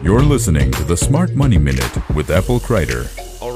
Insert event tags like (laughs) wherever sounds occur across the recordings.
You're listening to the Smart Money Minute with Apple Kreider.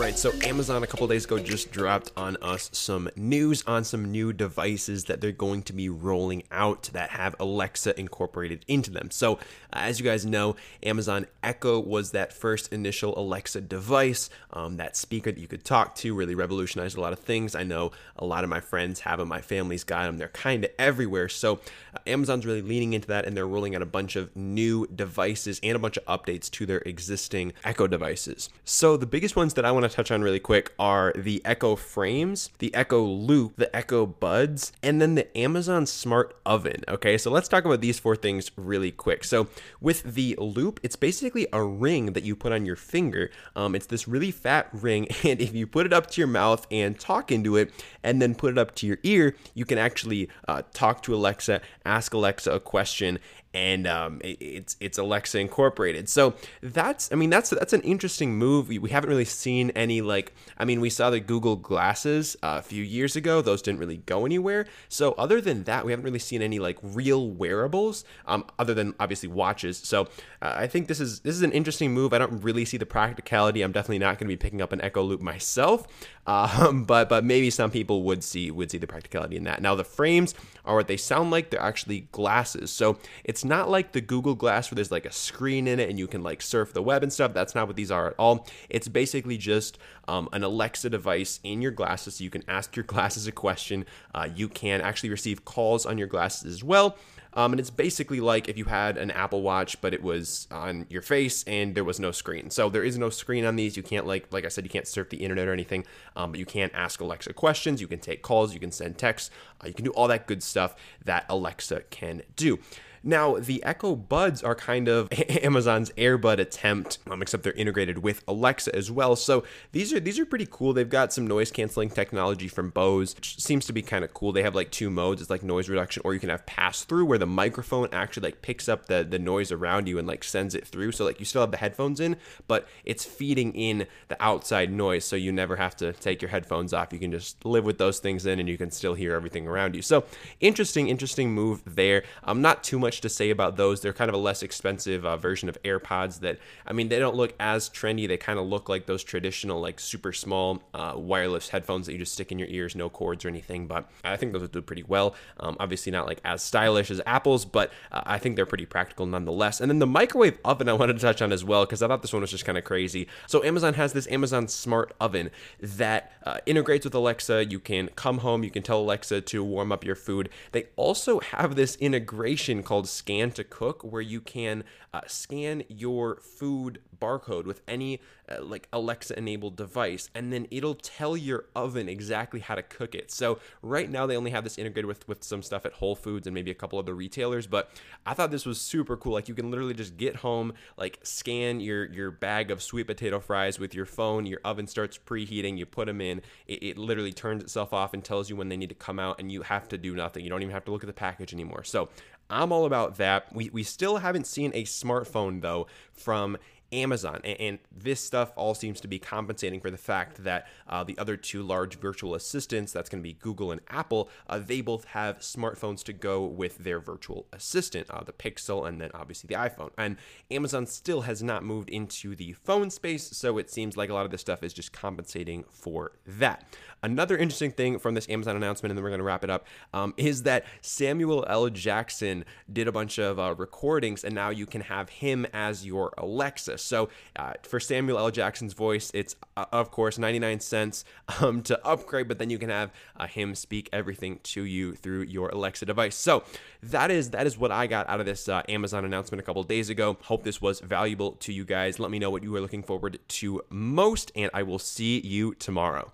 Right, so Amazon a couple days ago just dropped on us some news on some new devices that they're going to be rolling out that have Alexa incorporated into them. So, uh, as you guys know, Amazon Echo was that first initial Alexa device, um, that speaker that you could talk to, really revolutionized a lot of things. I know a lot of my friends have them, my family's got them, they're kind of everywhere. So, uh, Amazon's really leaning into that and they're rolling out a bunch of new devices and a bunch of updates to their existing Echo devices. So, the biggest ones that I want to touch on really quick are the Echo frames, the Echo Loop, the Echo Buds, and then the Amazon Smart Oven. Okay, so let's talk about these four things really quick. So, with the Loop, it's basically a ring that you put on your finger. Um, it's this really fat ring, (laughs) and if you put it up to your mouth and talk into it, and then put it up to your ear, you can actually uh, talk to Alexa, ask Alexa a question, and um, it's it's Alexa incorporated. So that's I mean that's that's an interesting move. We, we haven't really seen any like I mean we saw the Google glasses uh, a few years ago. Those didn't really go anywhere. So other than that, we haven't really seen any like real wearables um, other than obviously watches. So uh, I think this is this is an interesting move. I don't really see the practicality. I'm definitely not going to be picking up an Echo Loop myself. (laughs) Um, but but maybe some people would see would see the practicality in that. Now the frames are what they sound like. They're actually glasses. So it's not like the Google Glass where there's like a screen in it and you can like surf the web and stuff. That's not what these are at all. It's basically just um, an Alexa device in your glasses. So you can ask your (laughs) glasses a question. Uh, you can actually receive calls on your glasses as well. Um, and it's basically like if you had an Apple Watch, but it was on your face and there was no screen. So there is no screen on these. You can't like like I said, you can't surf the internet or anything. Um, but you can ask Alexa questions. You can take calls. You can send texts. Uh, you can do all that good stuff that Alexa can do. Now, the Echo Buds are kind of (laughs) Amazon's AirBud attempt, um, except they're integrated with Alexa as well. So these are these are pretty cool. They've got some noise canceling technology from Bose, which seems to be kind of cool. They have like two modes. It's like noise reduction, or you can have pass through, where the microphone actually like picks up the the noise around you and like sends it through. So like you still have the headphones in, but it's feeding in the outside noise, so you never have to take your headphones off. You can just live with those things in, and you can still hear everything around you. So interesting, interesting move there. I'm um, not too much much to say about those. They're kind of a less expensive uh, version of AirPods that, I mean, they don't look as trendy. They kind of look like those traditional, like super small uh, wireless headphones that you just stick in your ears, no cords or anything. But I think those would do pretty well. Um, obviously, not like as stylish as Apple's, but uh, I think they're pretty practical nonetheless. And then the microwave oven I (laughs) wanted to touch on as well because I thought this one was just kind of crazy. So Amazon has this Amazon Smart Oven that uh, integrates with Alexa. You can come home, you can tell Alexa to warm up your food. They also have this integration called called Scan to Cook, where you can uh, scan your food barcode with any uh, like Alexa enabled device, and then it'll tell your oven exactly how to cook it. So right now they only have this integrated with with some stuff at Whole Foods and maybe a couple other retailers, but I thought this was super cool. Like you can literally just get home, like scan your your bag of sweet potato fries with your phone. Your oven starts preheating. You put them in. It, it literally turns itself off and tells you when they need to come out, and you have to do nothing. You don't even have to look at the package anymore. So I'm all about that. We, we still haven't seen a smartphone, though, from Amazon. And, and, this stuff all seems to be compensating for the fact that uh, the other two large virtual assistants, that's going to be Google and Apple, uh, they both have smartphones to go with their virtual assistant, uh, the Pixel and then obviously the iPhone. And Amazon still has not moved into the phone space, so it seems like a lot of this stuff is just compensating for that. Another interesting thing from this Amazon announcement, and then we're going to wrap it up, um, is that Samuel L. Jackson did a bunch of uh, recordings, and now you can have him as your Alexa. So uh, for Samuel L. Jackson's voice, it's uh, of course 99 cents (laughs) um, to upgrade, but then you can have uh, him speak everything to you through your Alexa device. So that is that is what I got out of this uh, Amazon announcement a couple days ago. Hope this was valuable to you guys. Let me know what you are looking forward to most, and I will see you tomorrow.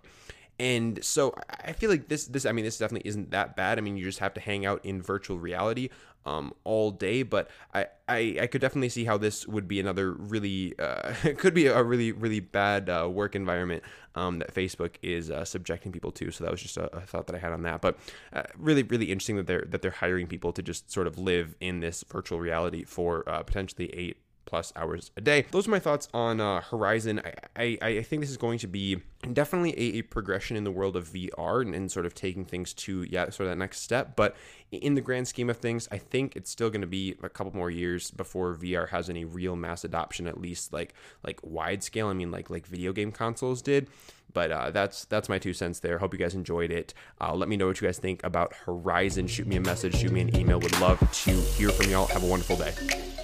And so I feel like this this I mean this definitely isn't that bad. I mean you just have to hang out in virtual reality um, all day, but I, I I could definitely see how this would be another really uh, (laughs) could be a really really bad uh, work environment um, that Facebook is uh, subjecting people to. So that was just a, a, thought that I had on that. But uh, really really interesting that they're that they're hiring people to just sort of live in this virtual reality for uh, potentially eight plus hours a day. Those are my thoughts on uh, Horizon. I, I, I think this is going to be definitely a, a progression in the world of VR and, and, sort of taking things to yeah sort of that next step. But in the grand scheme of things, I think it's still going to be a couple more years before VR has any real mass adoption, at least like like wide scale. I mean, like like video game consoles did. But uh, that's that's my two cents there. Hope you guys enjoyed it. Uh, let me know what you guys think about Horizon. Shoot me a message, shoot me an email. Would love to hear from y'all. Have a wonderful day.